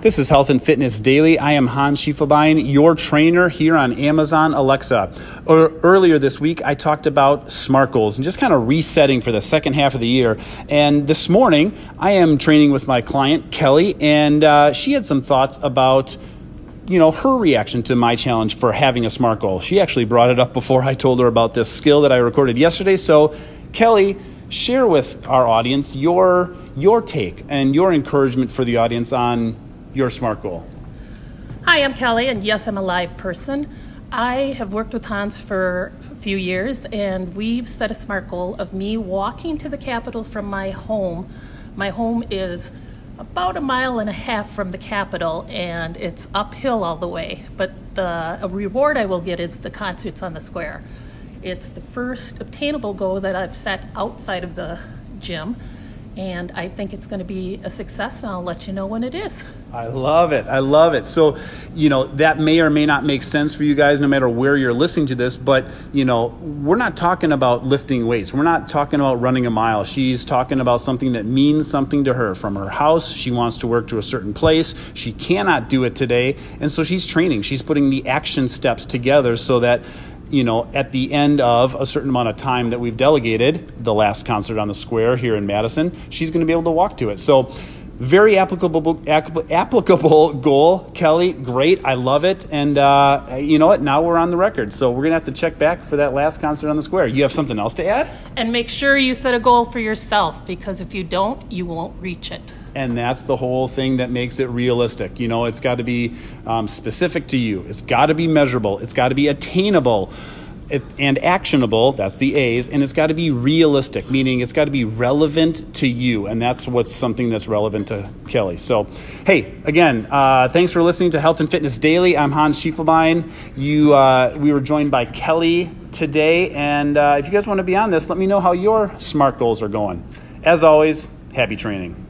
This is Health and Fitness Daily. I am Hans Schiefelbein, your trainer here on Amazon Alexa. Er, earlier this week, I talked about SMART goals and just kind of resetting for the second half of the year. And this morning, I am training with my client, Kelly, and uh, she had some thoughts about you know her reaction to my challenge for having a smart goal she actually brought it up before i told her about this skill that i recorded yesterday so kelly share with our audience your your take and your encouragement for the audience on your SMART goal. Hi, I'm Kelly, and yes, I'm a live person. I have worked with Hans for a few years, and we've set a SMART goal of me walking to the Capitol from my home. My home is about a mile and a half from the Capitol, and it's uphill all the way. But the reward I will get is the concerts on the square. It's the first obtainable goal that I've set outside of the gym and I think it's going to be a success. And I'll let you know when it is. I love it. I love it. So, you know, that may or may not make sense for you guys, no matter where you're listening to this. But, you know, we're not talking about lifting weights. We're not talking about running a mile. She's talking about something that means something to her from her house. She wants to work to a certain place. She cannot do it today. And so she's training. She's putting the action steps together so that you know, at the end of a certain amount of time that we've delegated, the last concert on the square here in Madison, she's going to be able to walk to it. So, very applicable applicable goal, Kelly. Great, I love it. And uh, you know what? Now we're on the record, so we're gonna have to check back for that last concert on the square. You have something else to add? And make sure you set a goal for yourself because if you don't, you won't reach it and that's the whole thing that makes it realistic. You know, it's got to be um, specific to you. It's got to be measurable. It's got to be attainable. And actionable, that's the A's, and it's got to be realistic, meaning it's got to be relevant to you, and that's what's something that's relevant to Kelly. So, hey, again, uh, thanks for listening to Health and Fitness Daily. I'm Hans Schiefelbein. You, uh, we were joined by Kelly today, and uh, if you guys want to be on this, let me know how your SMART goals are going. As always, happy training.